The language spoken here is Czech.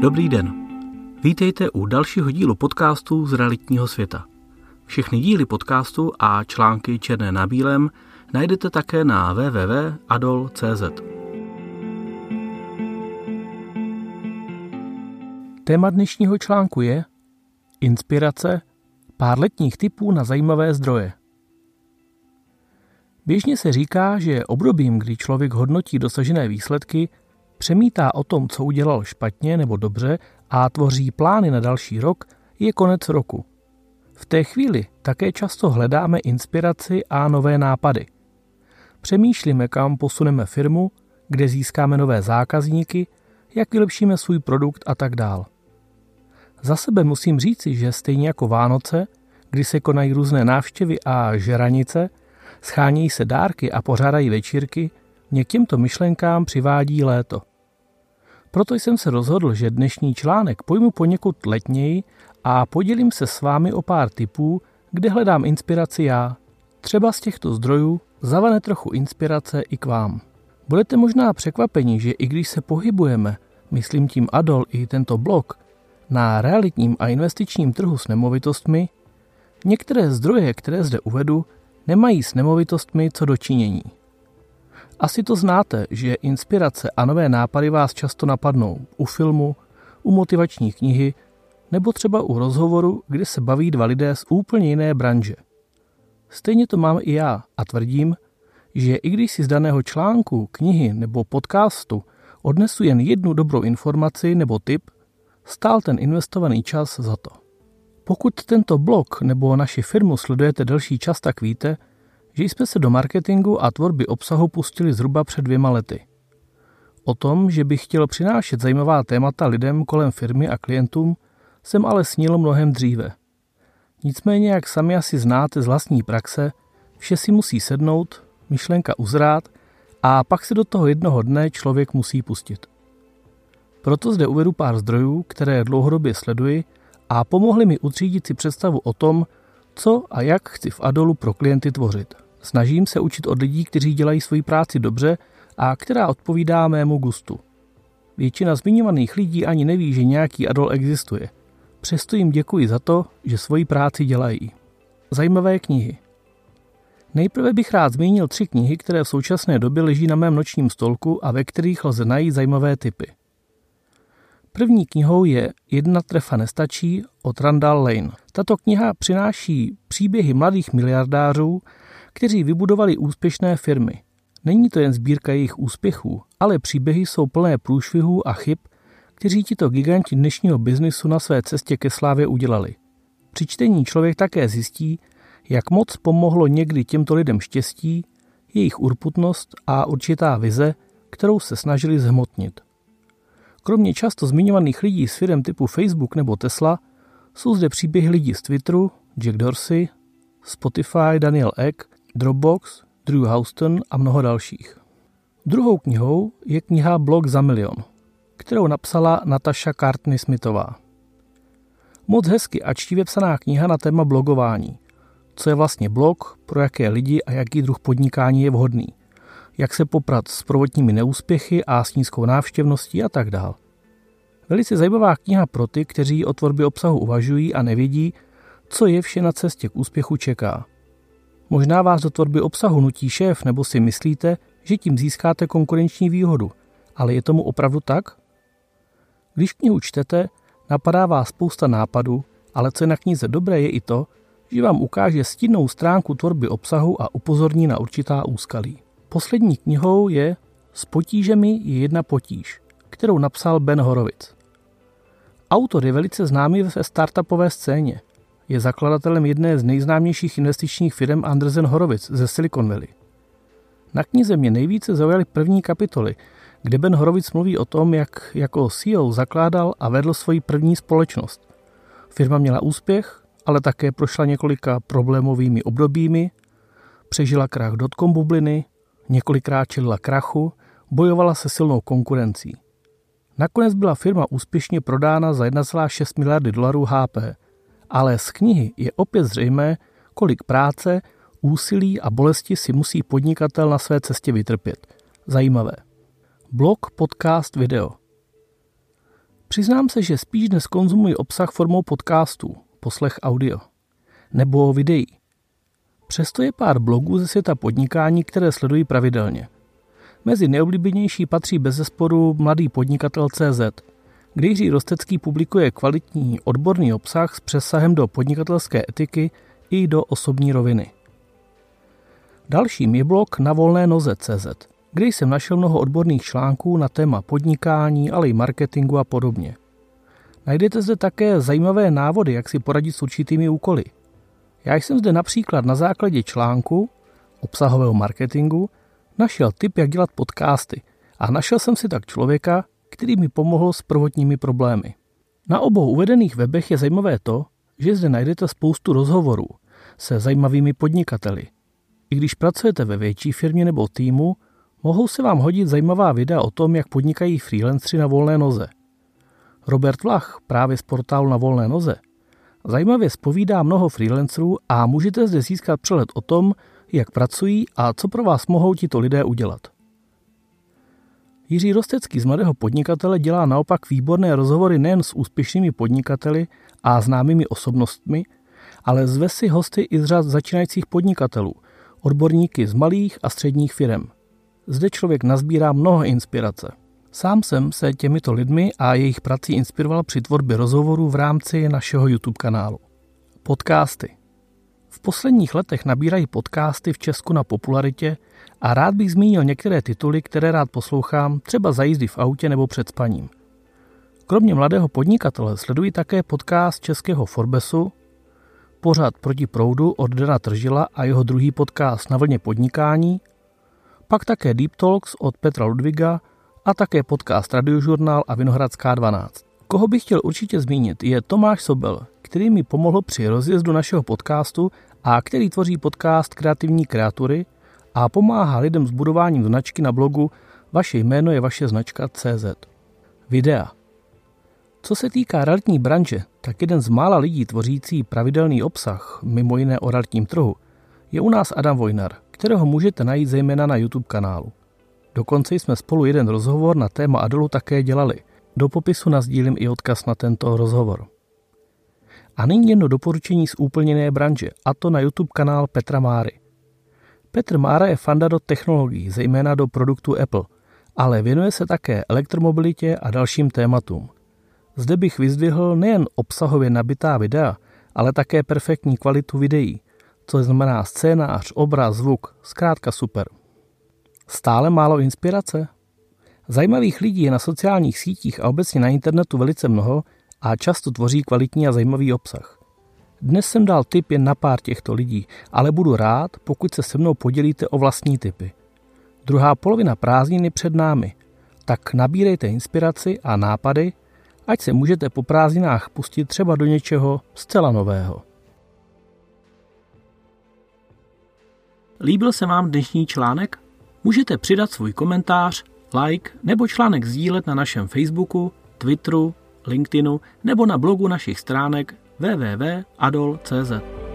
Dobrý den. Vítejte u dalšího dílu podcastu z realitního světa. Všechny díly podcastu a články černé na bílém najdete také na www.adol.cz. Téma dnešního článku je Inspirace, pár letních typů na zajímavé zdroje. Běžně se říká, že obdobím, kdy člověk hodnotí dosažené výsledky, přemítá o tom, co udělal špatně nebo dobře a tvoří plány na další rok, je konec roku. V té chvíli také často hledáme inspiraci a nové nápady. Přemýšlíme, kam posuneme firmu, kde získáme nové zákazníky, jak vylepšíme svůj produkt a tak dál. Za sebe musím říci, že stejně jako Vánoce, kdy se konají různé návštěvy a žeranice, schánějí se dárky a pořádají večírky, mě k těmto myšlenkám přivádí léto. Proto jsem se rozhodl, že dnešní článek pojmu poněkud letněji a podělím se s vámi o pár typů, kde hledám inspiraci já. Třeba z těchto zdrojů zavane trochu inspirace i k vám. Budete možná překvapeni, že i když se pohybujeme, myslím tím Adol i tento blog, na realitním a investičním trhu s nemovitostmi, některé zdroje, které zde uvedu, nemají s nemovitostmi co dočinění. Asi to znáte, že inspirace a nové nápady vás často napadnou u filmu, u motivační knihy nebo třeba u rozhovoru, kde se baví dva lidé z úplně jiné branže. Stejně to mám i já a tvrdím, že i když si z daného článku, knihy nebo podcastu odnesu jen jednu dobrou informaci nebo tip, stál ten investovaný čas za to. Pokud tento blog nebo naši firmu sledujete delší čas, tak víte, že jsme se do marketingu a tvorby obsahu pustili zhruba před dvěma lety. O tom, že bych chtěl přinášet zajímavá témata lidem kolem firmy a klientům, jsem ale snil mnohem dříve. Nicméně, jak sami asi znáte z vlastní praxe, vše si musí sednout, myšlenka uzrát a pak se do toho jednoho dne člověk musí pustit. Proto zde uvedu pár zdrojů, které dlouhodobě sleduji a pomohli mi utřídit si představu o tom, co a jak chci v Adolu pro klienty tvořit. Snažím se učit od lidí, kteří dělají svoji práci dobře a která odpovídá mému gustu. Většina zmiňovaných lidí ani neví, že nějaký Adol existuje. Přesto jim děkuji za to, že svoji práci dělají. Zajímavé knihy. Nejprve bych rád zmínil tři knihy, které v současné době leží na mém nočním stolku a ve kterých lze najít zajímavé typy. První knihou je Jedna trefa nestačí od Randall Lane. Tato kniha přináší příběhy mladých miliardářů, kteří vybudovali úspěšné firmy. Není to jen sbírka jejich úspěchů, ale příběhy jsou plné průšvihů a chyb, kteří tito giganti dnešního biznisu na své cestě ke slávě udělali. Při čtení člověk také zjistí, jak moc pomohlo někdy těmto lidem štěstí, jejich urputnost a určitá vize, kterou se snažili zhmotnit. Kromě často zmiňovaných lidí s firm typu Facebook nebo Tesla, jsou zde příběhy lidí z Twitteru, Jack Dorsey, Spotify, Daniel Ek, Dropbox, Drew Houston a mnoho dalších. Druhou knihou je kniha Blog za milion, kterou napsala Natasha Cartney Smithová. Moc hezky a čtivě psaná kniha na téma blogování. Co je vlastně blog, pro jaké lidi a jaký druh podnikání je vhodný. Jak se poprat s prvotními neúspěchy a s nízkou návštěvností a tak dál. Velice zajímavá kniha pro ty, kteří o tvorbě obsahu uvažují a nevědí, co je vše na cestě k úspěchu čeká. Možná vás do tvorby obsahu nutí šéf nebo si myslíte, že tím získáte konkurenční výhodu, ale je tomu opravdu tak? Když knihu čtete, napadá vás spousta nápadů, ale co je na knize dobré je i to, že vám ukáže stinnou stránku tvorby obsahu a upozorní na určitá úskalí. Poslední knihou je S potížemi je jedna potíž, kterou napsal Ben Horovic. Autor je velice známý ve startupové scéně. Je zakladatelem jedné z nejznámějších investičních firm Andersen Horowitz ze Silicon Valley. Na knize mě nejvíce zaujaly první kapitoly, kde Ben Horowitz mluví o tom, jak jako CEO zakládal a vedl svoji první společnost. Firma měla úspěch, ale také prošla několika problémovými obdobími, přežila krach dotkom bubliny, několikrát čelila krachu, bojovala se silnou konkurencí. Nakonec byla firma úspěšně prodána za 1,6 miliardy dolarů HP, ale z knihy je opět zřejmé, kolik práce, úsilí a bolesti si musí podnikatel na své cestě vytrpět. Zajímavé. Blog, podcast, video. Přiznám se, že spíš dnes konzumuji obsah formou podcastů, poslech audio nebo videí. Přesto je pár blogů ze světa podnikání, které sledují pravidelně. Mezi neoblíbenější patří bezesporu Mladý podnikatel CZ, kde Jiří Rostecký publikuje kvalitní odborný obsah s přesahem do podnikatelské etiky i do osobní roviny. Dalším je blog na volné noze CZ, kde jsem našel mnoho odborných článků na téma podnikání, ale i marketingu a podobně. Najdete zde také zajímavé návody, jak si poradit s určitými úkoly. Já jsem zde například na základě článku obsahového marketingu našel tip, jak dělat podcasty a našel jsem si tak člověka, který mi pomohl s prvotními problémy. Na obou uvedených webech je zajímavé to, že zde najdete spoustu rozhovorů se zajímavými podnikateli. I když pracujete ve větší firmě nebo týmu, mohou se vám hodit zajímavá videa o tom, jak podnikají freelancři na volné noze. Robert Vlach, právě z portálu na volné noze, zajímavě spovídá mnoho freelancerů a můžete zde získat přehled o tom, jak pracují a co pro vás mohou tito lidé udělat. Jiří Rostecký z Mladého podnikatele dělá naopak výborné rozhovory nejen s úspěšnými podnikateli a známými osobnostmi, ale zve si hosty i z řad začínajících podnikatelů, odborníky z malých a středních firm. Zde člověk nazbírá mnoho inspirace. Sám jsem se těmito lidmi a jejich prací inspiroval při tvorbě rozhovorů v rámci našeho YouTube kanálu. Podcasty. V posledních letech nabírají podcasty v Česku na popularitě a rád bych zmínil některé tituly, které rád poslouchám, třeba za jízdy v autě nebo před spaním. Kromě mladého podnikatele sledují také podcast českého Forbesu, pořad proti proudu od Dana Tržila a jeho druhý podcast na vlně podnikání, pak také Deep Talks od Petra Ludviga a také podcast Radiožurnál a Vinohradská 12. Koho bych chtěl určitě zmínit, je Tomáš Sobel, který mi pomohl při rozjezdu našeho podcastu a který tvoří podcast Kreativní kreatury a pomáhá lidem s budováním značky na blogu Vaše jméno je vaše značka CZ. Videa. Co se týká realitní branže, tak jeden z mála lidí tvořící pravidelný obsah, mimo jiné o realitním trhu, je u nás Adam Vojnar, kterého můžete najít zejména na YouTube kanálu. Dokonce jsme spolu jeden rozhovor na téma Adolu také dělali. Do popisu nazdílím i odkaz na tento rozhovor. A nyní jedno doporučení z úplně jiné branže, a to na YouTube kanál Petra Máry. Petr Mára je fanda do technologií, zejména do produktů Apple, ale věnuje se také elektromobilitě a dalším tématům. Zde bych vyzdvihl nejen obsahově nabitá videa, ale také perfektní kvalitu videí, co znamená scénář, obraz, zvuk, zkrátka super. Stále málo inspirace? Zajímavých lidí je na sociálních sítích a obecně na internetu velice mnoho a často tvoří kvalitní a zajímavý obsah. Dnes jsem dal tip jen na pár těchto lidí, ale budu rád, pokud se se mnou podělíte o vlastní typy. Druhá polovina prázdnin je před námi, tak nabírejte inspiraci a nápady, ať se můžete po prázdninách pustit třeba do něčeho zcela nového. Líbil se vám dnešní článek? Můžete přidat svůj komentář, like nebo článek sdílet na našem Facebooku, Twitteru, LinkedInu nebo na blogu našich stránek www.adol.cz.